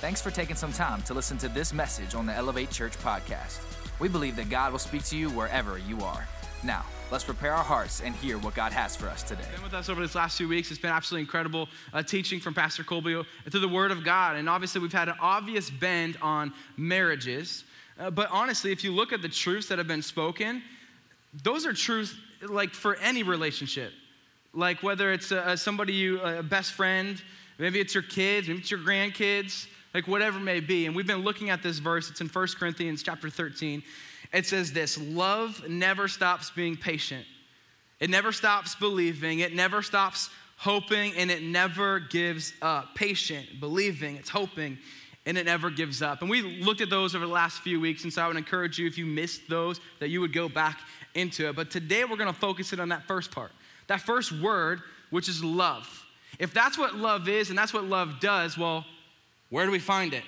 Thanks for taking some time to listen to this message on the Elevate Church podcast. We believe that God will speak to you wherever you are. Now, let's prepare our hearts and hear what God has for us today. Been with us over these last few weeks. It's been absolutely incredible uh, teaching from Pastor Colby through the Word of God. And obviously, we've had an obvious bend on marriages. Uh, but honestly, if you look at the truths that have been spoken, those are truths like for any relationship. Like whether it's uh, somebody you, a best friend, maybe it's your kids, maybe it's your grandkids, like whatever may be. And we've been looking at this verse. It's in 1 Corinthians chapter 13. It says this love never stops being patient, it never stops believing, it never stops hoping, and it never gives up. Patient, believing, it's hoping, and it never gives up. And we looked at those over the last few weeks, and so I would encourage you, if you missed those, that you would go back into it. But today we're gonna focus it on that first part, that first word, which is love. If that's what love is and that's what love does, well, where do we find it?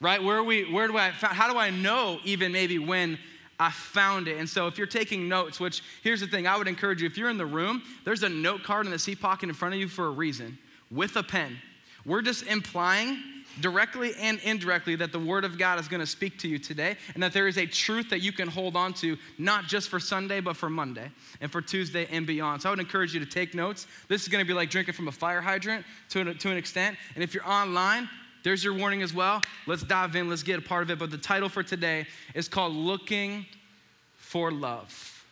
Right? Where we where do I how do I know even maybe when I found it? And so if you're taking notes, which here's the thing, I would encourage you if you're in the room, there's a note card in the seat pocket in front of you for a reason with a pen. We're just implying directly and indirectly that the Word of God is going to speak to you today and that there is a truth that you can hold on to, not just for Sunday, but for Monday and for Tuesday and beyond. So I would encourage you to take notes. This is going to be like drinking from a fire hydrant to an, to an extent. And if you're online, there's your warning as well. Let's dive in, let's get a part of it. But the title for today is called Looking for Love.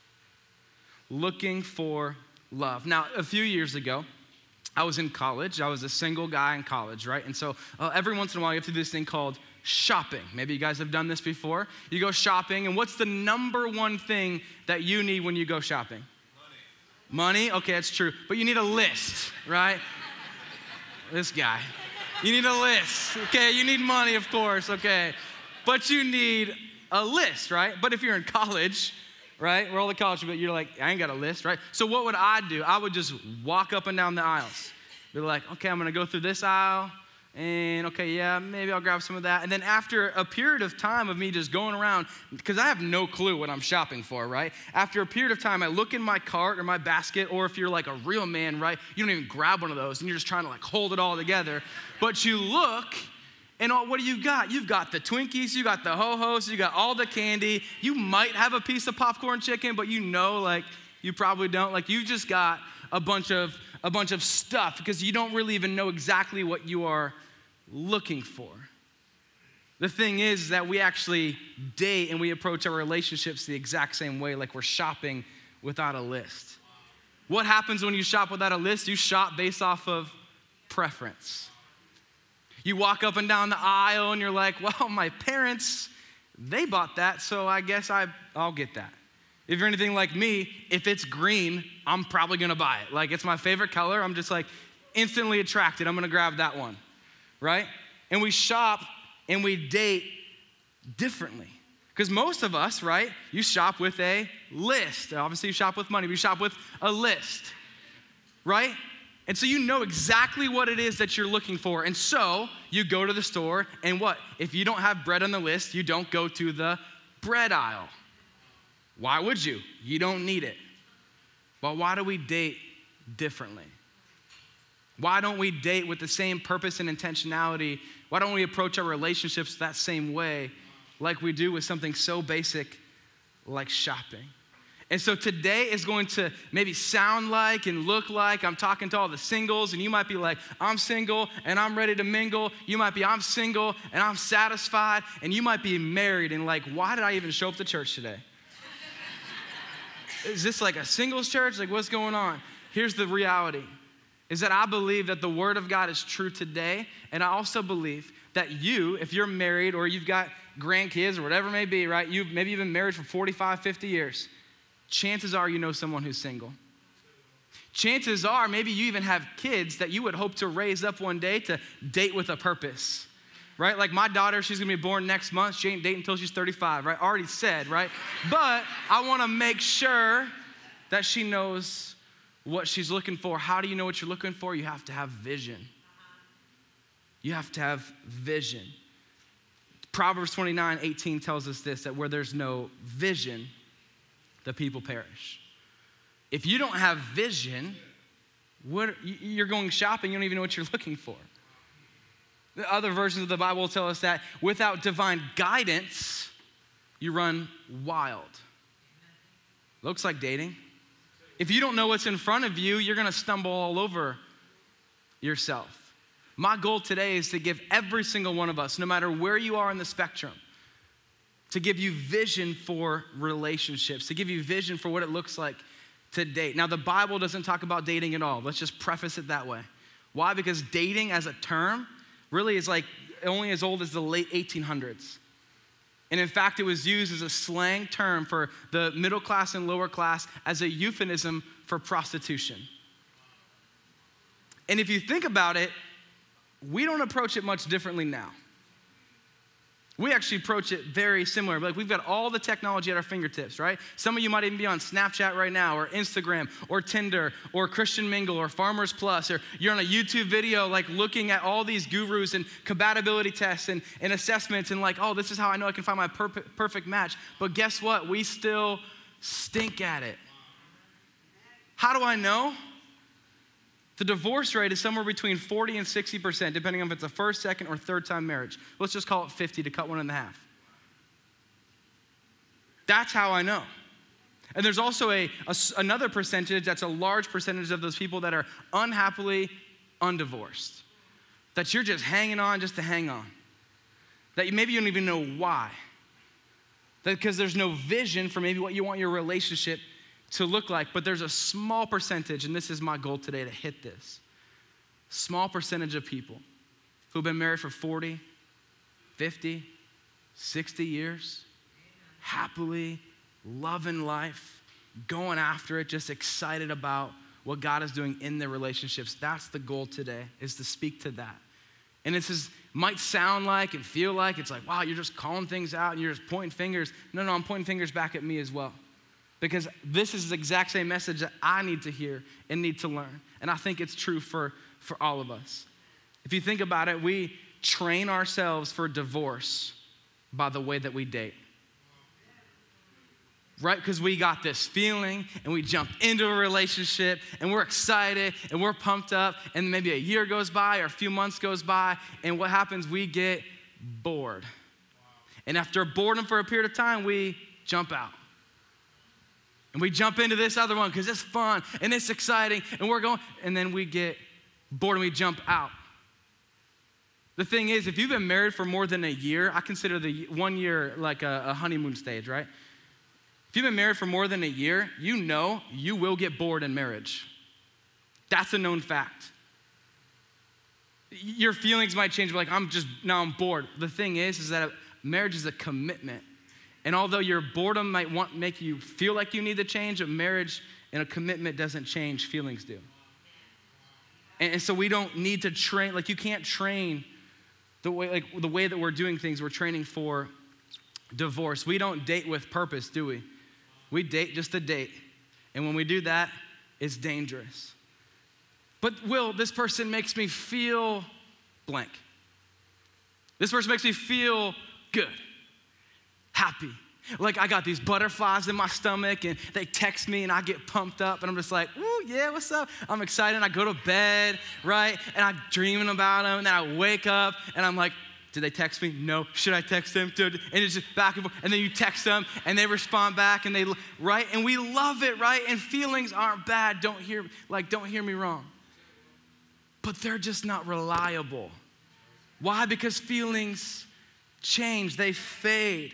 Looking for Love. Now, a few years ago, I was in college. I was a single guy in college, right? And so uh, every once in a while, you have to do this thing called shopping. Maybe you guys have done this before. You go shopping, and what's the number one thing that you need when you go shopping? Money. Money? Okay, that's true. But you need a list, right? this guy. You need a list, okay? You need money, of course, okay? But you need a list, right? But if you're in college, right? We're all the college, but you're like, I ain't got a list, right? So what would I do? I would just walk up and down the aisles. Be like, okay, I'm gonna go through this aisle, and okay, yeah, maybe I'll grab some of that. And then after a period of time of me just going around, because I have no clue what I'm shopping for, right? After a period of time, I look in my cart or my basket, or if you're like a real man, right, you don't even grab one of those and you're just trying to like hold it all together. But you look and all, what do you got? You've got the Twinkies, you got the ho hos, you got all the candy. You might have a piece of popcorn chicken, but you know, like, you probably don't. Like, you just got a bunch of a bunch of stuff because you don't really even know exactly what you are looking for. The thing is that we actually date and we approach our relationships the exact same way, like we're shopping without a list. What happens when you shop without a list? You shop based off of preference. You walk up and down the aisle and you're like, well, my parents, they bought that, so I guess I, I'll get that. If you're anything like me, if it's green, I'm probably gonna buy it. Like it's my favorite color. I'm just like instantly attracted. I'm gonna grab that one, right? And we shop and we date differently. Because most of us, right, you shop with a list. Obviously, you shop with money, but you shop with a list, right? And so you know exactly what it is that you're looking for. And so you go to the store, and what? If you don't have bread on the list, you don't go to the bread aisle. Why would you? You don't need it. But why do we date differently? Why don't we date with the same purpose and intentionality? Why don't we approach our relationships that same way like we do with something so basic like shopping? And so today is going to maybe sound like and look like I'm talking to all the singles, and you might be like, I'm single and I'm ready to mingle. You might be, I'm single and I'm satisfied. And you might be married and like, why did I even show up to church today? Is this like a singles church? Like, what's going on? Here's the reality is that I believe that the Word of God is true today. And I also believe that you, if you're married or you've got grandkids or whatever it may be, right? You've maybe you've been married for 45, 50 years chances are you know someone who's single. Chances are maybe you even have kids that you would hope to raise up one day to date with a purpose. Right? Like my daughter, she's gonna be born next month. She ain't dating until she's 35, right? Already said, right? But I wanna make sure that she knows what she's looking for. How do you know what you're looking for? You have to have vision. You have to have vision. Proverbs 29 18 tells us this that where there's no vision, the people perish. If you don't have vision, what, you're going shopping, you don't even know what you're looking for. The other versions of the Bible tell us that without divine guidance, you run wild. Looks like dating. If you don't know what's in front of you, you're gonna stumble all over yourself. My goal today is to give every single one of us, no matter where you are in the spectrum, to give you vision for relationships, to give you vision for what it looks like to date. Now, the Bible doesn't talk about dating at all. Let's just preface it that way. Why? Because dating as a term really is like only as old as the late 1800s. And in fact, it was used as a slang term for the middle class and lower class as a euphemism for prostitution. And if you think about it, we don't approach it much differently now. We actually approach it very similar. Like we've got all the technology at our fingertips, right? Some of you might even be on Snapchat right now, or Instagram, or Tinder, or Christian Mingle, or Farmers Plus, or you're on a YouTube video, like looking at all these gurus and compatibility tests and, and assessments, and like, oh, this is how I know I can find my perfect, perfect match. But guess what? We still stink at it. How do I know? The divorce rate is somewhere between 40 and 60%, depending on if it's a first, second, or third time marriage. Let's just call it 50 to cut one in half. That's how I know. And there's also a, a, another percentage that's a large percentage of those people that are unhappily undivorced. That you're just hanging on just to hang on. That you, maybe you don't even know why. Because there's no vision for maybe what you want your relationship to look like, but there's a small percentage, and this is my goal today to hit this small percentage of people who've been married for 40, 50, 60 years, happily, loving life, going after it, just excited about what God is doing in their relationships. That's the goal today, is to speak to that. And this is, might sound like and feel like it's like, wow, you're just calling things out and you're just pointing fingers. No, no, I'm pointing fingers back at me as well because this is the exact same message that I need to hear and need to learn. And I think it's true for, for all of us. If you think about it, we train ourselves for divorce by the way that we date. Right? Because we got this feeling and we jump into a relationship and we're excited and we're pumped up, and maybe a year goes by or a few months goes by, and what happens? We get bored. And after boredom for a period of time, we jump out. And we jump into this other one because it's fun and it's exciting and we're going, and then we get bored and we jump out. The thing is, if you've been married for more than a year, I consider the one year like a, a honeymoon stage, right? If you've been married for more than a year, you know you will get bored in marriage. That's a known fact. Your feelings might change, but like I'm just now I'm bored. The thing is, is that marriage is a commitment. And although your boredom might want, make you feel like you need to change, a marriage and a commitment doesn't change, feelings do. And, and so we don't need to train, like you can't train the way, like the way that we're doing things, we're training for divorce. We don't date with purpose, do we? We date just to date. And when we do that, it's dangerous. But Will, this person makes me feel blank. This person makes me feel good happy. Like I got these butterflies in my stomach and they text me and I get pumped up and I'm just like, ooh, yeah, what's up? I'm excited. And I go to bed, right? And I'm dreaming about them and then I wake up and I'm like, did they text me? No. Should I text them? And it's just back and forth. And then you text them and they respond back and they, right? And we love it, right? And feelings aren't bad. Don't hear, like, don't hear me wrong. But they're just not reliable. Why? Because feelings change, they fade.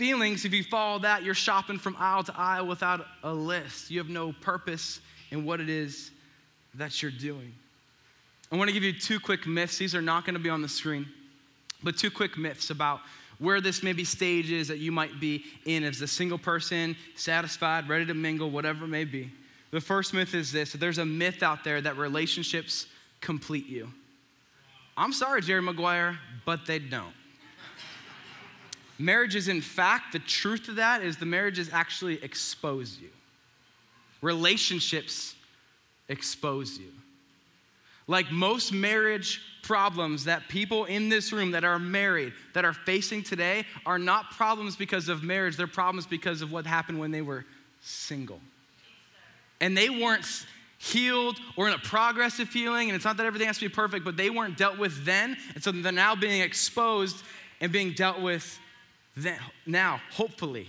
Feelings, if you follow that, you're shopping from aisle to aisle without a list. You have no purpose in what it is that you're doing. I want to give you two quick myths. These are not going to be on the screen, but two quick myths about where this maybe stage is that you might be in as a single person, satisfied, ready to mingle, whatever it may be. The first myth is this there's a myth out there that relationships complete you. I'm sorry, Jerry Maguire, but they don't. Marriages, in fact, the truth of that is the marriages actually expose you. Relationships expose you. Like most marriage problems that people in this room that are married, that are facing today, are not problems because of marriage, they're problems because of what happened when they were single. And they weren't, healed or in a progressive healing. And it's not that everything has to be perfect, but they weren't dealt with then. And so they're now being exposed and being dealt with then, now, hopefully.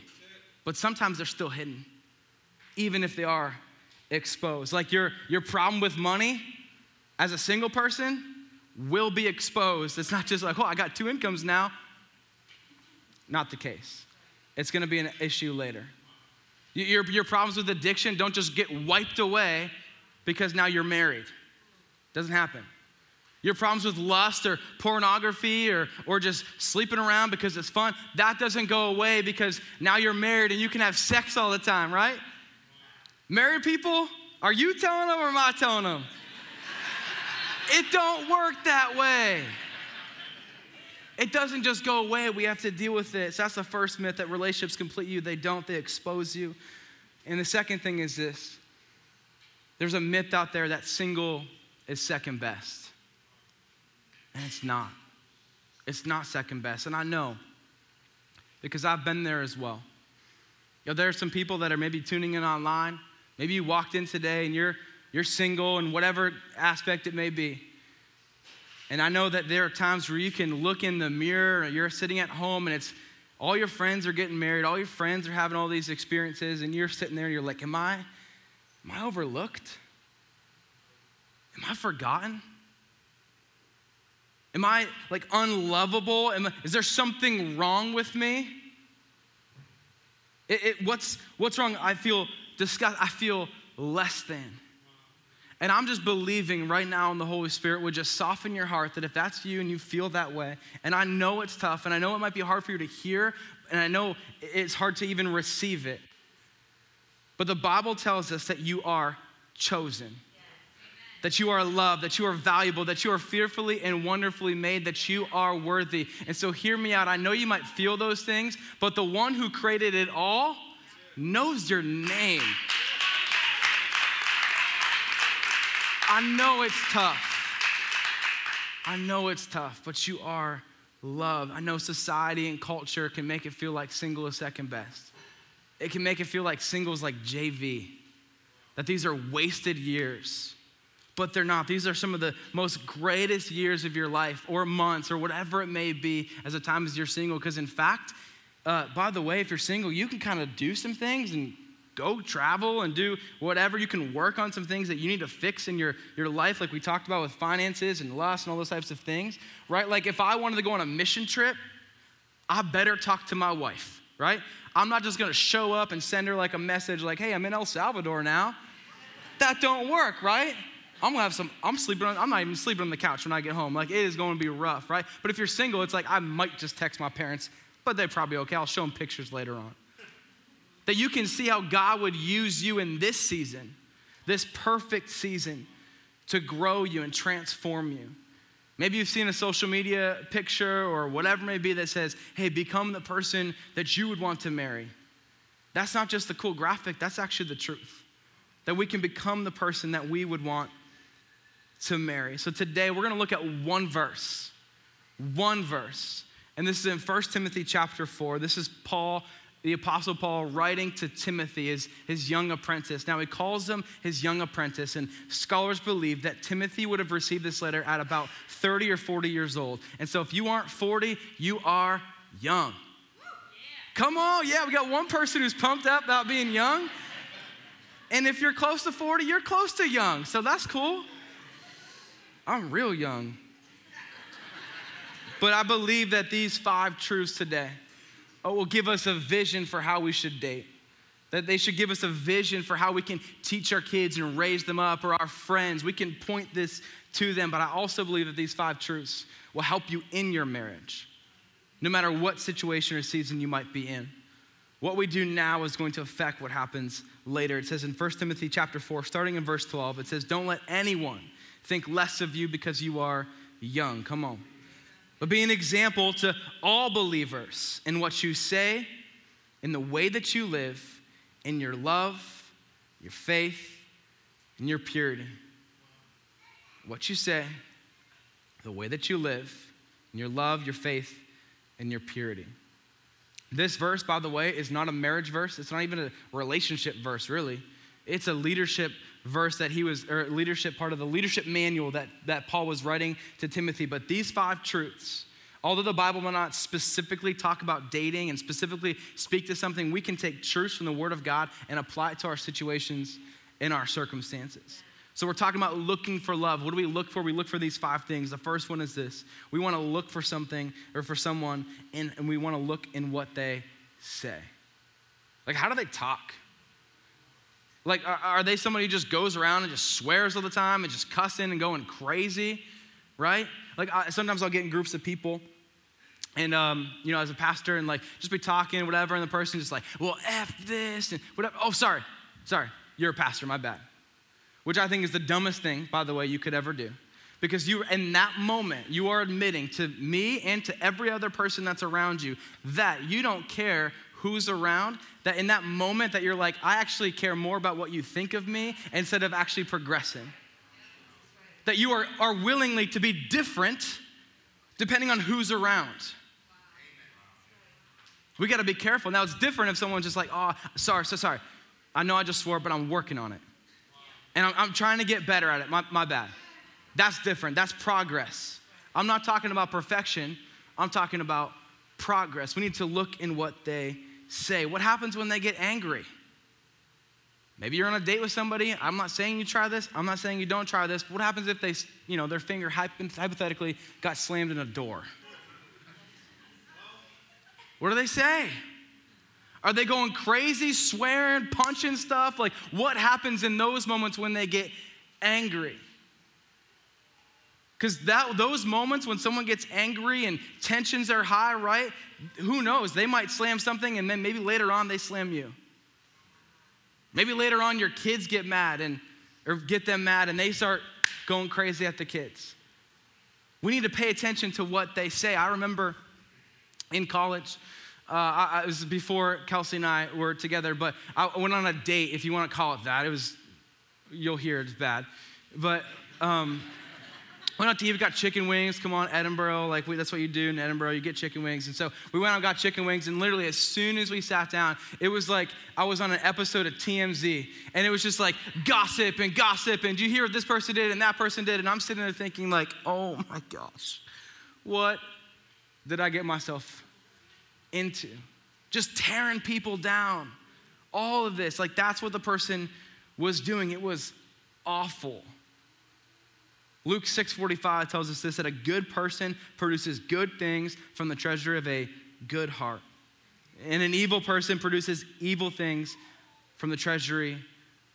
But sometimes they're still hidden, even if they are exposed. Like your, your problem with money as a single person will be exposed. It's not just like, oh, I got two incomes now. Not the case. It's gonna be an issue later. Your, your problems with addiction don't just get wiped away because now you're married. Doesn't happen. Your problems with lust or pornography or, or just sleeping around because it's fun, that doesn't go away because now you're married and you can have sex all the time, right? Married people, are you telling them or am I telling them? it don't work that way. It doesn't just go away. We have to deal with it. So that's the first myth that relationships complete you. They don't, they expose you. And the second thing is this there's a myth out there that single is second best. And it's not. It's not second best. And I know because I've been there as well. You know, there are some people that are maybe tuning in online. Maybe you walked in today and you're, you're single and whatever aspect it may be. And I know that there are times where you can look in the mirror, you're sitting at home and it's all your friends are getting married, all your friends are having all these experiences, and you're sitting there and you're like, Am I, Am I overlooked? Am I forgotten? Am I like unlovable? Am I, is there something wrong with me? It, it, what's, what's wrong? I feel disgust. I feel less than. And I'm just believing right now in the Holy Spirit would just soften your heart that if that's you and you feel that way, and I know it's tough, and I know it might be hard for you to hear, and I know it's hard to even receive it. But the Bible tells us that you are chosen, that you are loved, that you are valuable, that you are fearfully and wonderfully made, that you are worthy. And so, hear me out. I know you might feel those things, but the one who created it all knows your name. I know it's tough. I know it's tough, but you are loved. I know society and culture can make it feel like single is second best it can make it feel like singles like JV, that these are wasted years. But they're not. These are some of the most greatest years of your life, or months, or whatever it may be, as a time as you're single. Because, in fact, uh, by the way, if you're single, you can kind of do some things and go travel and do whatever. You can work on some things that you need to fix in your, your life, like we talked about with finances and lust and all those types of things, right? Like if I wanted to go on a mission trip, I better talk to my wife, right? I'm not just gonna show up and send her like a message like, hey, I'm in El Salvador now. That don't work, right? I'm gonna have some, I'm sleeping on, I'm not even sleeping on the couch when I get home. Like it is to be rough, right? But if you're single, it's like I might just text my parents, but they're probably okay. I'll show them pictures later on. That you can see how God would use you in this season, this perfect season, to grow you and transform you. Maybe you've seen a social media picture or whatever may be that says, hey, become the person that you would want to marry. That's not just the cool graphic, that's actually the truth. That we can become the person that we would want to marry. So today we're going to look at one verse. One verse. And this is in 1 Timothy chapter 4. This is Paul the Apostle Paul writing to Timothy, his, his young apprentice. Now, he calls him his young apprentice, and scholars believe that Timothy would have received this letter at about 30 or 40 years old. And so, if you aren't 40, you are young. Come on, yeah, we got one person who's pumped up about being young. And if you're close to 40, you're close to young, so that's cool. I'm real young. But I believe that these five truths today, oh, will give us a vision for how we should date. That they should give us a vision for how we can teach our kids and raise them up or our friends. We can point this to them, but I also believe that these five truths will help you in your marriage, no matter what situation or season you might be in. What we do now is going to affect what happens later. It says in 1 Timothy chapter 4, starting in verse 12, it says, Don't let anyone think less of you because you are young. Come on but be an example to all believers in what you say, in the way that you live, in your love, your faith, and your purity. What you say, the way that you live, in your love, your faith, and your purity. This verse, by the way, is not a marriage verse. It's not even a relationship verse, really. It's a leadership verse that he was, or leadership part of the leadership manual that, that Paul was writing to Timothy. But these five truths, although the Bible will not specifically talk about dating and specifically speak to something, we can take truths from the Word of God and apply it to our situations and our circumstances. So we're talking about looking for love. What do we look for? We look for these five things. The first one is this we want to look for something or for someone, and, and we want to look in what they say. Like, how do they talk? Like, are, are they somebody who just goes around and just swears all the time and just cussing and going crazy, right? Like, I, sometimes I'll get in groups of people and um, you know, as a pastor, and like just be talking, whatever, and the person just like, well, f this and whatever. Oh, sorry, sorry, you're a pastor, my bad. Which I think is the dumbest thing, by the way, you could ever do, because you, in that moment, you are admitting to me and to every other person that's around you that you don't care who's around, that in that moment that you're like, I actually care more about what you think of me instead of actually progressing. That you are, are willingly to be different depending on who's around. We got to be careful. Now, it's different if someone's just like, oh, sorry, so sorry. I know I just swore, but I'm working on it. And I'm, I'm trying to get better at it. My, my bad. That's different. That's progress. I'm not talking about perfection. I'm talking about progress. We need to look in what they say? What happens when they get angry? Maybe you're on a date with somebody. I'm not saying you try this. I'm not saying you don't try this. What happens if they, you know, their finger hypothetically got slammed in a door? What do they say? Are they going crazy, swearing, punching stuff? Like, what happens in those moments when they get angry? Because that those moments when someone gets angry and tensions are high, right? Who knows? They might slam something and then maybe later on they slam you. Maybe later on your kids get mad and or get them mad and they start going crazy at the kids. We need to pay attention to what they say. I remember in college, uh, I, it was before Kelsey and I were together, but I went on a date, if you want to call it that. It was, you'll hear it's bad. But um, went out to eat. We got chicken wings. Come on, Edinboro. Like we, that's what you do in Edinboro. You get chicken wings. And so we went out and got chicken wings. And literally, as soon as we sat down, it was like I was on an episode of TMZ, and it was just like gossip and gossip. And do you hear what this person did and that person did? And I'm sitting there thinking, like, oh my gosh, what did I get myself into? Just tearing people down. All of this, like that's what the person was doing. It was awful. Luke 6:45 tells us this that a good person produces good things from the treasure of a good heart. And an evil person produces evil things from the treasury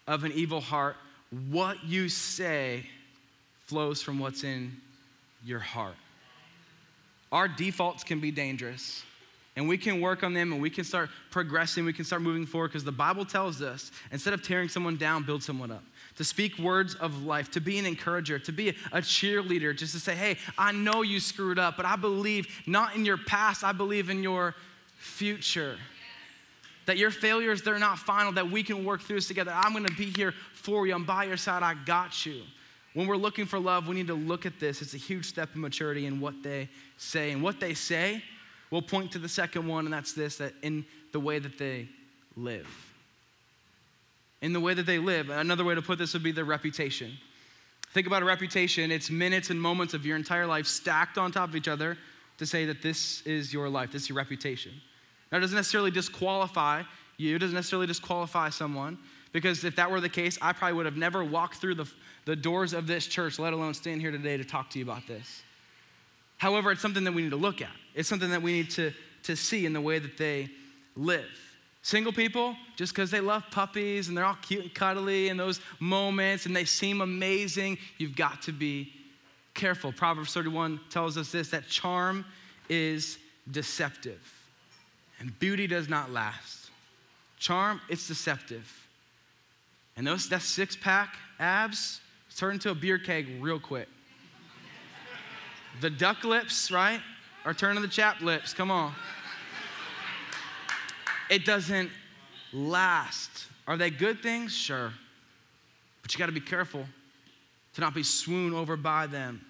of an evil heart. What you say flows from what's in your heart. Our defaults can be dangerous. And we can work on them and we can start progressing, we can start moving forward because the Bible tells us instead of tearing someone down, build someone up to speak words of life, to be an encourager, to be a cheerleader, just to say, hey, I know you screwed up, but I believe not in your past, I believe in your future. That your failures, they're not final, that we can work through this together. I'm gonna be here for you, I'm by your side, I got you. When we're looking for love, we need to look at this. It's a huge step of maturity in what they say. And what they say will point to the second one, and that's this that in the way that they live in the way that they live. Another way to put this would be their reputation. Think about a reputation, it's minutes and moments of your entire life stacked on top of each other to say that this is your life, this is your reputation. Now, it doesn't necessarily disqualify you, it doesn't necessarily disqualify someone, because if that were the case, I probably would have never walked through the, the doors of this church, let alone stand here today to talk to you about this. However, it's something that we need to look at, it's something that we need to, to see in the way that they live. Single people, just because they love puppies and they're all cute and cuddly in those moments and they seem amazing, you've got to be careful. Proverbs 31 tells us this that charm is deceptive and beauty does not last. Charm, it's deceptive. And those that six pack abs turn into a beer keg real quick. the duck lips, right, are turning the chap lips. Come on it doesn't last. Are they good things? Sure. But you got to be careful to not be swooned over by them.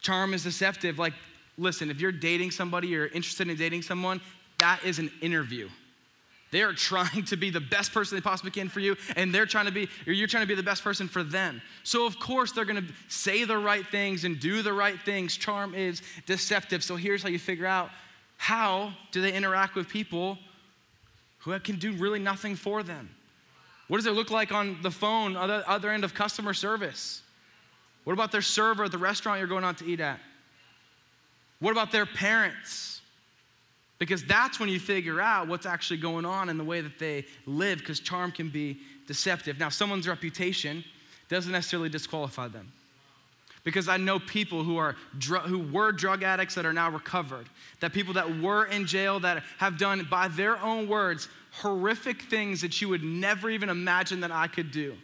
Charm is deceptive. Like, listen, if you're dating somebody, you're interested in dating someone, that is an interview. They are trying to be the best person they possibly can for you, and they're trying to be, or you're trying to be the best person for them. So, of course, they're gonna say the right things and do the right things. Charm is deceptive. So, here's how you figure out how do they interact with people who can do really nothing for them? What does it look like on the phone, other, other end of customer service? What about their server at the restaurant you're going out to eat at? What about their parents? Because that's when you figure out what's actually going on in the way that they live, because charm can be deceptive. Now, someone's reputation doesn't necessarily disqualify them. Because I know people who, are dr- who were drug addicts that are now recovered, that people that were in jail that have done, by their own words, horrific things that you would never even imagine that I could do.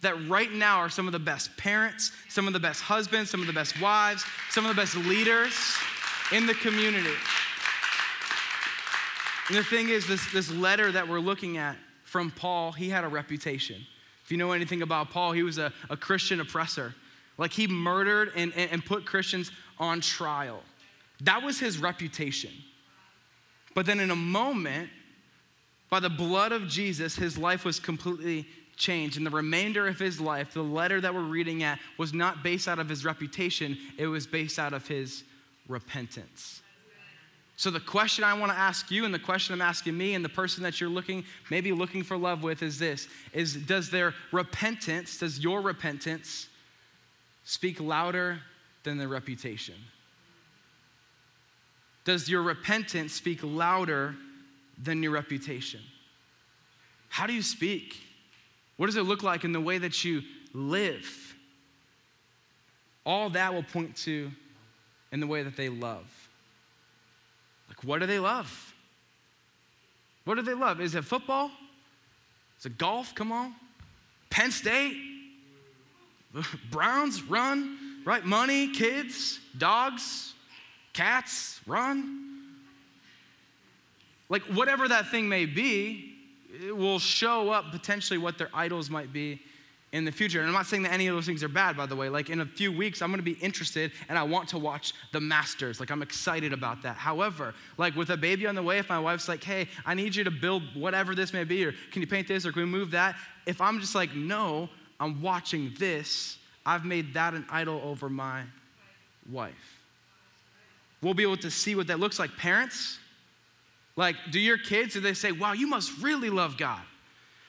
That right now are some of the best parents, some of the best husbands, some of the best wives, some of the best leaders in the community. And the thing is, this, this letter that we're looking at from Paul, he had a reputation. If you know anything about Paul, he was a, a Christian oppressor. Like he murdered and, and, put Christians on trial. That was his reputation. But then in a moment, by the blood of Jesus, his life was completely changed. And the remainder of his life, the letter that we're reading at, was not based out of his reputation, it was based out of his repentance. So the question I want to ask you and the question I'm asking me and the person that you're looking maybe looking for love with is this is does their repentance, does your repentance speak louder than their reputation? Does your repentance speak louder than your reputation? How do you speak? What does it look like in the way that you live? All that will point to in the way that they love. Like, what do they love? What do they love? Is it football? Is it golf? Come on. Penn State? Browns? Run. Right? Money, kids, dogs, cats? Run. Like, whatever that thing may be, it will show up potentially what their idols might be in the future. And I'm not saying that any of those things are bad, by the way. Like in a few weeks, I'm gonna be interested and I want to watch the Masters. Like I'm excited about that. However, like with a baby on the way, if my wife's like, hey, I need you to build whatever this may be, or can you paint this, or can we move that? If I'm just like, no, I'm watching this, I've made that an idol over my wife. We'll be able to see what that looks like. Parents, like, do your kids, do they say, wow, you must really love God?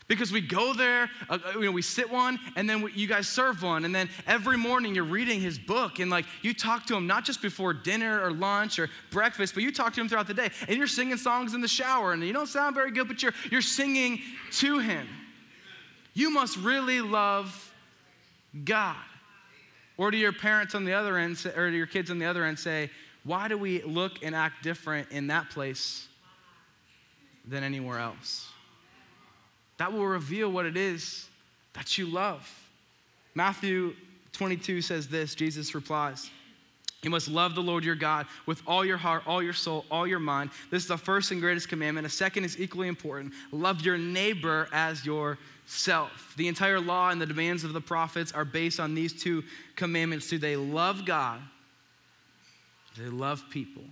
because we go there, uh, uh, you know, we sit one, and then we, you guys serve one, and then every morning you're reading his book, and like you talk to him not just before dinner or lunch or breakfast, but you talk to him throughout the day, and you're singing songs in the shower, and you don't sound very good, but you're you're singing to him. You must really love God. Or do your parents on the other end, or do your kids on the other end say, why do we look and act different in that place than anywhere else? that will reveal what it is that you love. Matthew 22 says this Jesus replies, You must love the Lord your God with all your heart, all your soul, all your mind. This is the first and greatest commandment. A second is equally important love your neighbor as yourself. The entire law and the demands of the prophets are based on these two commandments. Do they love God? Do they love people?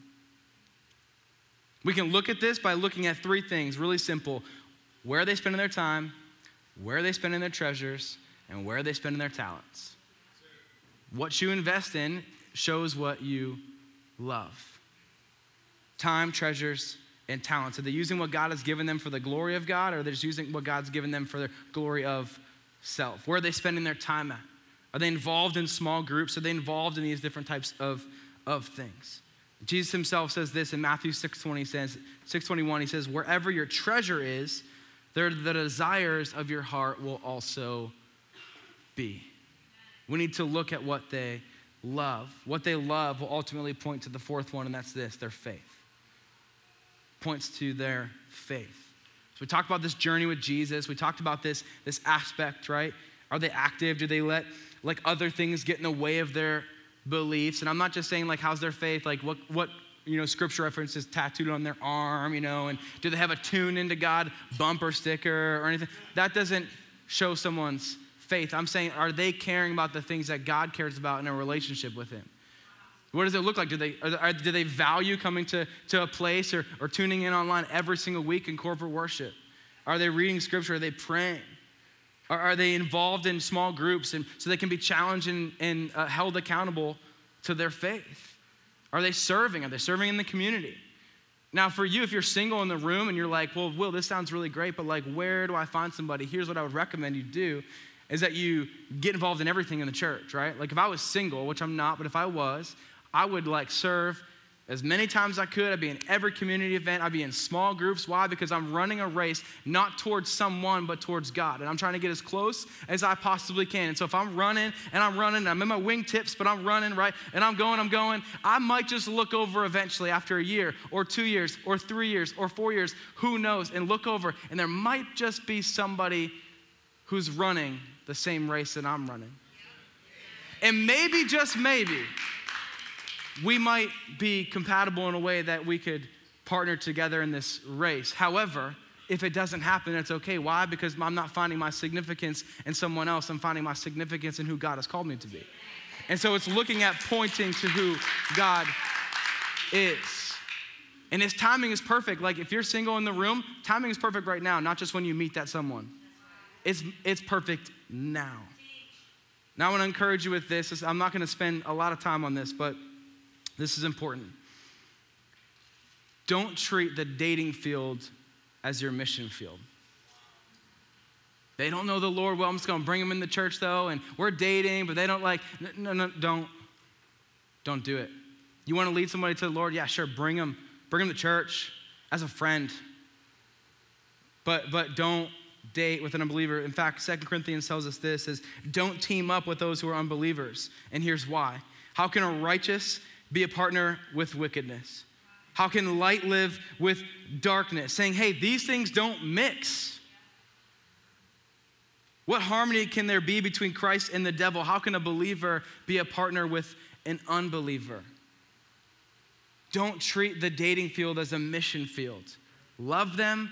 We can look at this by looking at three things, really simple where are they spending their time, where are they spending their treasures, and where are they spending their talents. What you invest in shows what you love. Time, treasures, and talents. Are they using what God has given them for the glory of God, or are they just using what God's given them for the glory of self? Where are they spending their time at? Are they involved in small groups? Are they involved in these different types of, of things? Jesus himself says this in Matthew 6:20 says 621 he says wherever your treasure is there the desires of your heart will also be. We need to look at what they love. What they love will ultimately point to the fourth one, and that's this their faith. Points to their faith. So we talked about this journey with Jesus. We talked about this, this aspect, right? Are they active? Do they let like other things get in the way of their beliefs? And I'm not just saying like how's their faith, like what what you know, scripture references tattooed on their arm, you know, and do they have a tune into God bumper sticker or anything? That doesn't show someone's faith. I'm saying, are they caring about the things that God cares about in a relationship with Him? What does it look like? Do they, are, do they value coming to, to a place or, or tuning in online every single week in corporate worship? Are they reading scripture? Are they praying? Are, are they involved in small groups and so they can be challenged and, and uh, held accountable to their faith? Are they serving? Are they serving in the community? Now, for you, if you're single in the room and you're like, well, Will, this sounds really great, but like, where do I find somebody? Here's what I would recommend you do is that you get involved in everything in the church, right? Like, if I was single, which I'm not, but if I was, I would like serve as many times I could. I'd be in every community event. I'd be in small groups. Why? Because I'm running a race not towards someone, but towards God. And I'm trying to get as close as I possibly can. And so if I'm running and I'm running, and I'm in my wingtips, but I'm running, right? And I'm going, I'm going, I might just look over eventually after a year or two years or three years or four years, who knows, and look over. And there might just be somebody who's running the same race that I'm running. And maybe, just maybe, we might be compatible in a way that we could partner together in this race. However, if it doesn't happen, it's okay. Why? Because I'm not finding my significance in someone else. I'm finding my significance in who God has called me to be. And so it's looking at pointing to who God is. And his timing is perfect. Like if you're single in the room, timing is perfect right now, not just when you meet that someone. It's, it's perfect now. Now I want to encourage you with this. I'm not going to spend a lot of time on this, but this is important. Don't treat the dating field as your mission field. They don't know the Lord well. I'm just going to bring them in the church though, and we're dating, but they don't like. No, no, don't, don't do it. You want to lead somebody to the Lord? Yeah, sure. Bring them, bring them to church as a friend. But but don't date with an unbeliever. In fact, Second Corinthians tells us this: is don't team up with those who are unbelievers. And here's why: How can a righteous be a partner with wickedness? How can light live with darkness? Saying, hey, these things don't mix. What harmony can there be between Christ and the devil? How can a believer be a partner with an unbeliever? Don't treat the dating field as a mission field. Love them,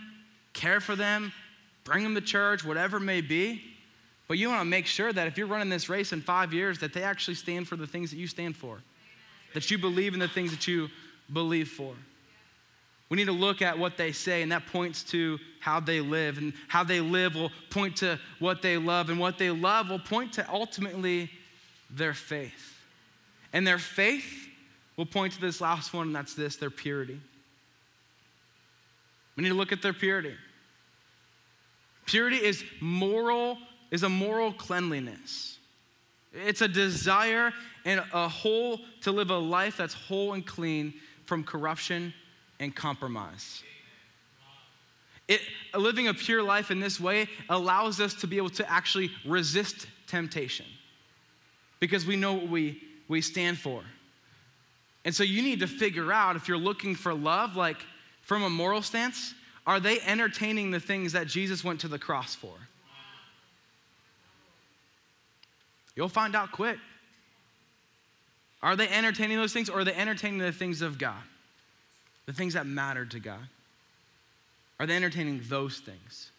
care for them, bring them to church, whatever may be. But you want to make sure that if you're running this race in five years, that they actually stand for the things that you stand for that you believe in the things that you believe for. We need to look at what they say, and that points to how they live. And how they live will point to what they love, and what they love will point to ultimately their faith. And their faith will point to this last one, and that's this their purity. We need to look at their purity. Purity is moral, is a moral cleanliness. It's a desire and a whole to live a life that's whole and clean from corruption and compromise. It, living a pure life in this way allows us to be able to actually resist temptation because we know what we, we stand for. And so you need to figure out if you're looking for love, like from a moral stance, are they entertaining the things that Jesus went to the cross for? You'll find out quick. Are they entertaining those things or are they entertaining the things of God? The things that matter to God? Are they entertaining those things?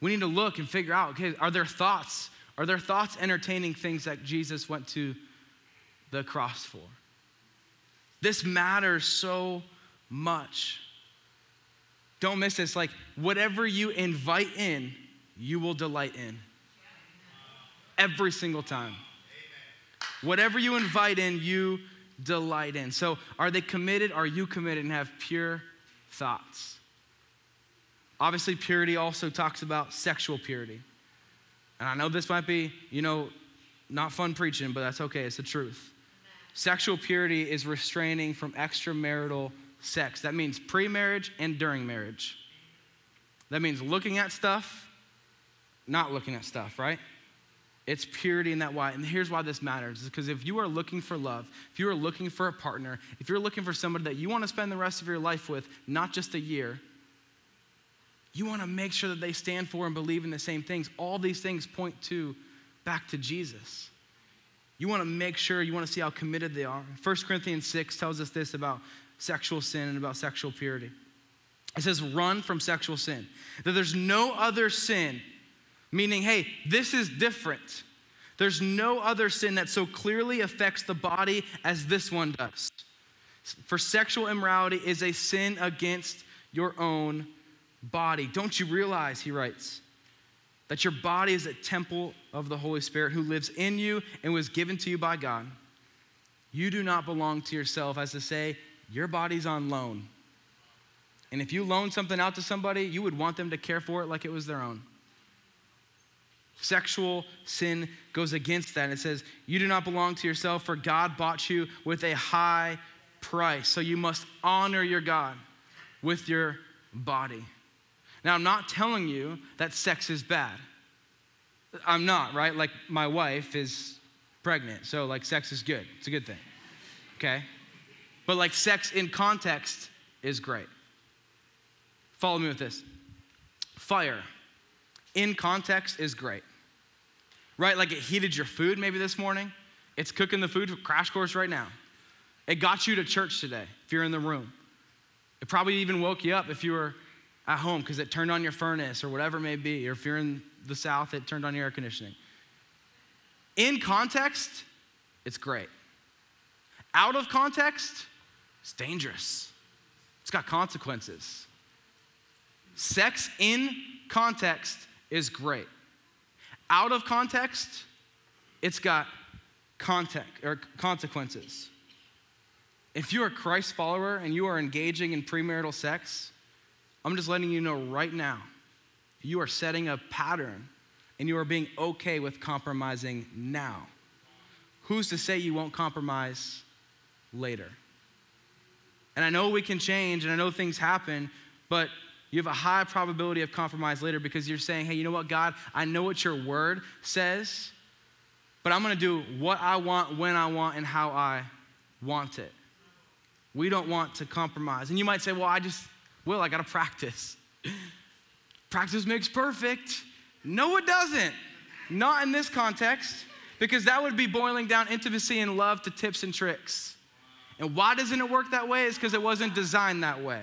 We need to look and figure out okay, are their thoughts, are their thoughts entertaining things that Jesus went to the cross for? This matters so much. Don't miss this. Like, whatever you invite in, you will delight in. Every single time. Whatever you invite in, you delight in. So, are they committed? Are you committed and have pure thoughts? Obviously, purity also talks about sexual purity. And I know this might be, you know, not fun preaching, but that's okay. It's the truth. Sexual purity is restraining from extramarital sex. That means pre marriage and during marriage. That means looking at stuff, not looking at stuff, right? It's purity in that way. And here's why this matters because if you are looking for love, if you are looking for a partner, if you're looking for somebody that you want to spend the rest of your life with, not just a year, you want to make sure that they stand for and believe in the same things. All these things point to back to Jesus. You want to make sure, you want to see how committed they are. 1 Corinthians 6 tells us this about sexual sin and about sexual purity. It says, run from sexual sin. That there's no other sin meaning, hey, this is different. There's no other sin that so clearly affects the body as this one does. For sexual immorality is a sin against your own body. Don't you realize, he writes, that your body is a temple of the Holy Spirit who lives in you and was given to you by God? You do not belong to yourself, as to say, your body's on loan. And if you loan something out to somebody, you would want them to care for it like it was their own. Sexual sin goes against that. It says, You do not belong to yourself, for God bought you with a high price. So you must honor your God with your body. Now, I'm not telling you that sex is bad. I'm not, right? Like, my wife is pregnant, so like, sex is good. It's a good thing, okay? But like, sex in context is great. Follow me with this. Fire in context is great. Right? Like it heated your food maybe this morning. It's cooking the food for crash course right now. It got you to church today if you're in the room. It probably even woke you up if you were at home because it turned on your furnace or whatever it may be. Or if you're in the South, it turned on your air conditioning. In context, it's great. Out of context, it's dangerous. It's got consequences. Sex in context is great. Out of context, it's got context or consequences. If you're a Christ follower and you are engaging in premarital sex, I'm just letting you know right now, you are setting a pattern and you are being okay with compromising now. Who's to say you won't compromise later? And I know we can change and I know things happen, but you have a high probability of compromise later because you're saying, hey, you know what, God, I know what your word says, but I'm going to do what I want, when I want, and how I want it. We don't want to compromise. And you might say, well, I just, will, I got to practice. practice makes perfect. No, it doesn't. Not in this context, because that would be boiling down intimacy and love to tips and tricks. And why doesn't it work that way? Is because it wasn't designed that way.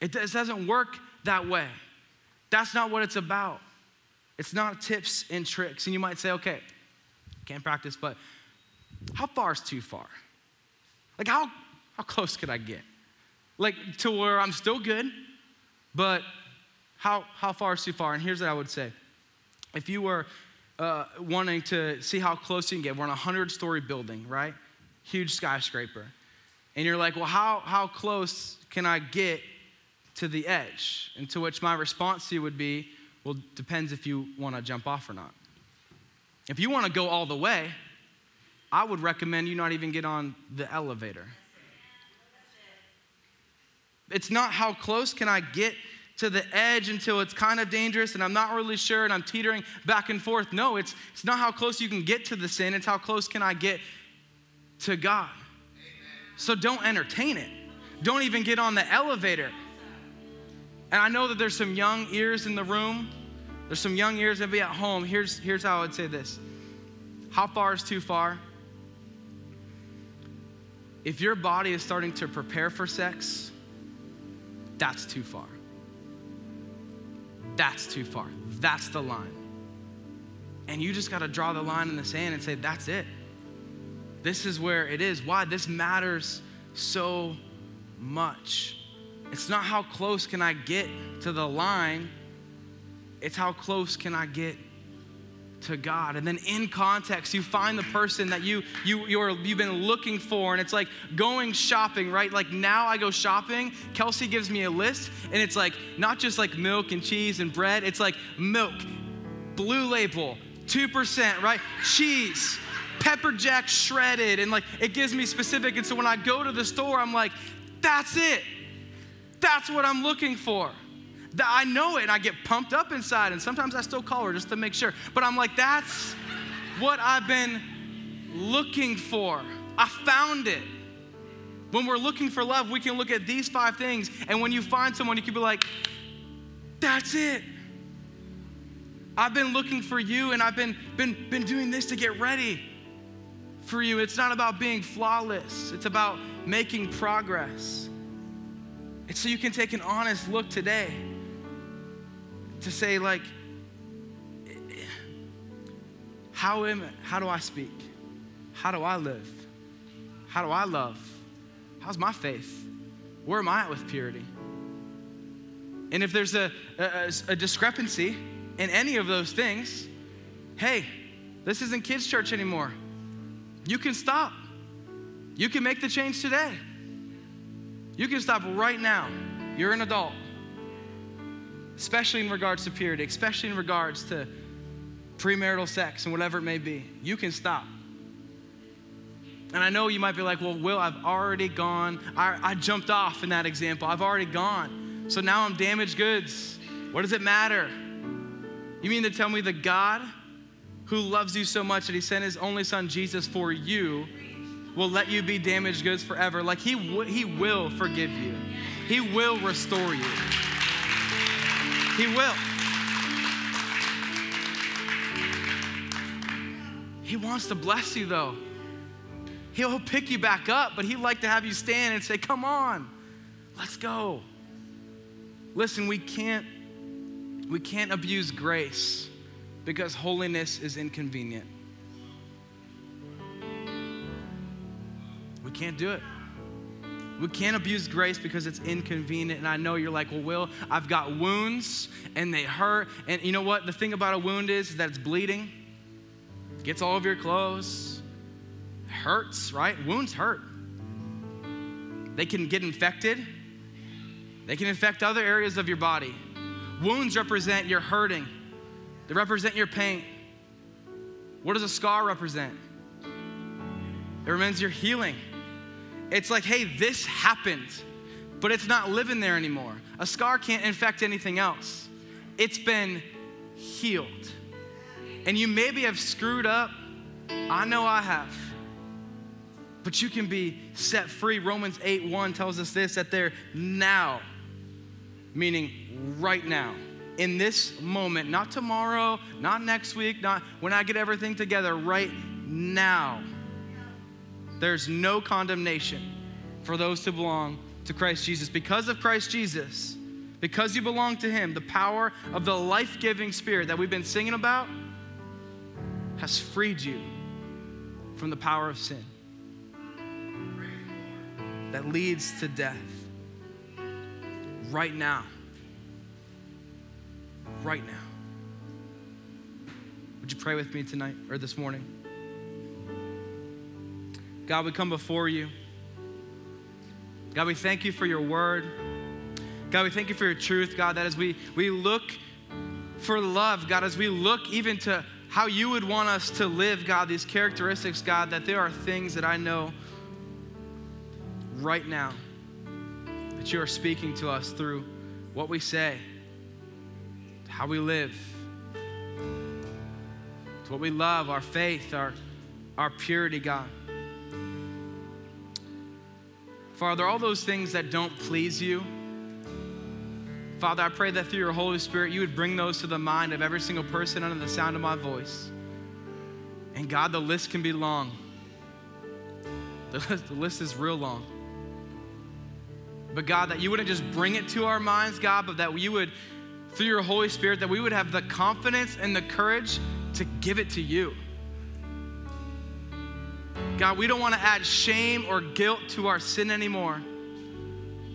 It doesn't work that way. That's not what it's about. It's not tips and tricks. And you might say, okay, can't practice, but how far is too far? Like, how, how close could I get? Like, to where I'm still good, but how, how far is too far? And here's what I would say if you were uh, wanting to see how close you can get, we're on a 100 story building, right? Huge skyscraper. And you're like, well, how, how close can I get to the edge. And to which my response to you would be, well, depends if you want to jump off or not. If you want to go all the way, I would recommend you not even get on the elevator. It's not how close can I get to the edge until it's kind of dangerous and I'm not really sure and I'm teetering back and forth. No, it's, it's not how close you can get to the sin, it's how close can I get to God. So don't entertain it. Don't even get on the elevator. And I know that there's some young ears in the room. There's some young ears that be at home. Here's, here's how I would say this How far is too far? If your body is starting to prepare for sex, that's too far. That's too far. That's the line. And you just got to draw the line in the sand and say, that's it. This is where it is. Why? This matters so much. It's not how close can I get to the line, it's how close can I get to God. And then in context, you find the person that you you you're you've been looking for, and it's like going shopping, right? Like now I go shopping. Kelsey gives me a list, and it's like not just like milk and cheese and bread. It's like milk, blue label, two percent, right? Cheese. Pepper jack shredded, and like it gives me specific. And so when I go to the store, I'm like, that's it. That's what I'm looking for. That I know it and I get pumped up inside, and sometimes I still call her just to make sure. But I'm like, that's what I've been looking for. I found it. When we're looking for love, we can look at these five things, and when you find someone, you can be like, that's it. I've been looking for you, and I've been, been, been doing this to get ready for you. It's not about being flawless, it's about making progress. And so you can take an honest look today to say, like, how am how do I speak? How do I live? How do I love? How's my faith? Where am I at with purity? And if there's a, a, a discrepancy in any of those things, hey, this isn't kids' church anymore. You can stop. You can make the change today. You can stop right now. You're an adult. Especially in regards to purity, especially in regards to premarital sex and whatever it may be. You can stop. And I know you might be like, well, Will, I've already gone. I, I jumped off in that example. I've already gone. So now I'm damaged goods. What does it matter? You mean to tell me the God who loves you so much that he sent his only son Jesus for you will let you be damaged goods forever? Like he, w- he will forgive you, he will restore you. He will. He wants to bless you though. He'll pick you back up, but he'd like to have you stand and say, Come on, let's go. Listen, we can't we can't abuse grace because holiness is inconvenient. We can't do it. We can't abuse grace because it's inconvenient. And I know you're like, well, Will, I've got wounds and they hurt. And you know what? The thing about a wound is, that it's bleeding, it gets all over your clothes, hurts, right? Wounds hurt. They can get infected, they can infect other areas of your body. Wounds represent your hurting, they represent your pain. What does a scar represent? It represents your healing. It's like, hey, this happened, but it's not living there anymore. A scar can't infect anything else, it's been healed. And you maybe have screwed up. I know I have but you can be set free. Romans 8 1 tells us this that they're now, meaning right now, in this moment, not tomorrow, not next week, not when I get everything together, right now. There's no condemnation for those who belong to Christ Jesus. Because of Christ Jesus, because you belong to Him, the power of the life giving Spirit that we've been singing about has freed you from the power of sin that leads to death. Right now. Right now. Would you pray with me tonight or this morning? God, we come before you. God, we thank you for your word. God, we thank you for your truth, God, that as we, we look for love, God, as we look even to how you would want us to live, God, these characteristics, God, that there are things that I know right now that you are speaking to us through what we say, how we live, to what we love, our faith, our, our purity, God. Father, all those things that don't please you, Father, I pray that through your Holy Spirit, you would bring those to the mind of every single person under the sound of my voice. And God, the list can be long. The list, the list is real long. But God, that you wouldn't just bring it to our minds, God, but that you would, through your Holy Spirit, that we would have the confidence and the courage to give it to you. God, we don't want to add shame or guilt to our sin anymore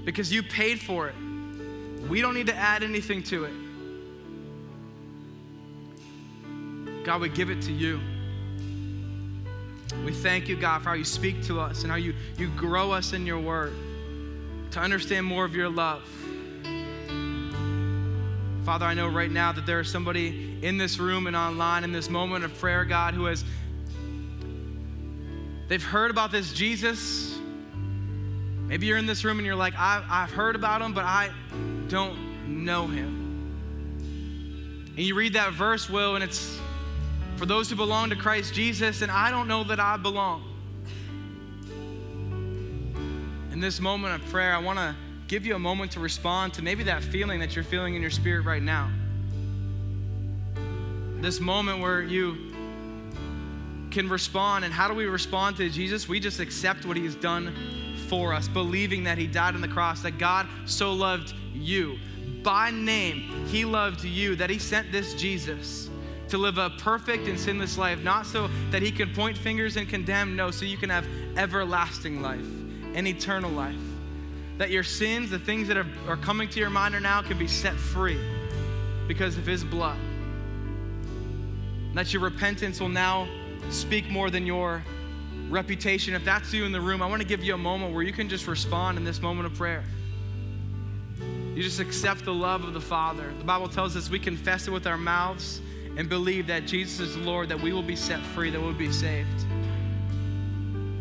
because you paid for it. We don't need to add anything to it. God, we give it to you. We thank you, God, for how you speak to us and how you, you grow us in your word to understand more of your love. Father, I know right now that there is somebody in this room and online in this moment of prayer, God, who has they've heard about this Jesus. Maybe you're in this room and you're like, I've, I've heard about him, but I don't know him. And you read that verse, Will, and it's for those who belong to Christ Jesus, and I don't know that I belong in this moment of prayer, I want to give you a moment to respond to maybe that feeling that you're feeling in your spirit right now. This moment where you can respond. And how do we respond to Jesus? We just accept what he has done for us, believing that he died on the cross, that God so loved you. By name, he loved you, that he sent this Jesus to live a perfect and sinless life, not so that he can point fingers and condemn, no, so you can have everlasting life and eternal life. that your sins, the things that are, coming to your mind now, can be set free because of His blood. That your repentance will now speak more than your reputation. If that's you in the room, I want to give you a moment where you can just respond in this moment of prayer. You just accept the love of the Father. The Bible tells us we confess it with our mouths and believe that Jesus is Lord, that we will be set free, that we'll be saved.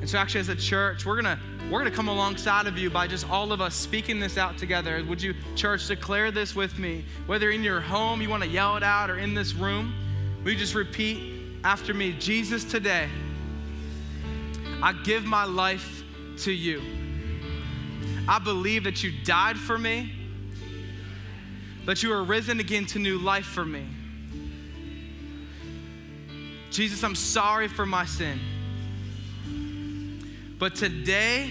And so, actually, as a church, we're gonna we're gonna come alongside of you by just all of us speaking this out together. Would you, church, declare this with me? Whether in your home you want to yell it out or in this room, we just repeat after me? Jesus, today, I give my life to you. I believe that you died for me, that you are risen again to new life for me. Jesus, I'm sorry for my sin. But today,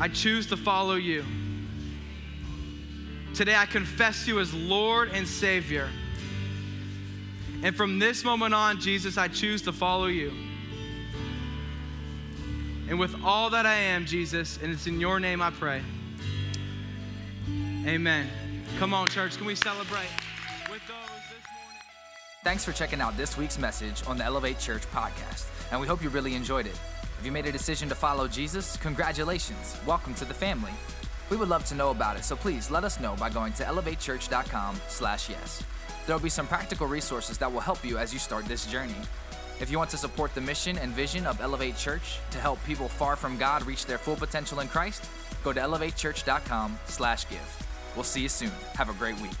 I choose to follow you. Today, I confess you as Lord and Savior. And from this moment on, Jesus, I choose to follow you. And with all that I am, Jesus, and it's in your name I pray. Amen. Come on, church, can we celebrate with those this morning? Thanks for checking out this week's message on the Elevate Church podcast, and we hope you really enjoyed it. If you made a decision to follow Jesus, congratulations. Welcome to the family. We would love to know about it, so please let us know by going to elevatechurch.com/yes. There will be some practical resources that will help you as you start this journey. If you want to support the mission and vision of Elevate Church to help people far from God reach their full potential in Christ, go to elevatechurch.com/give. We'll see you soon. Have a great week.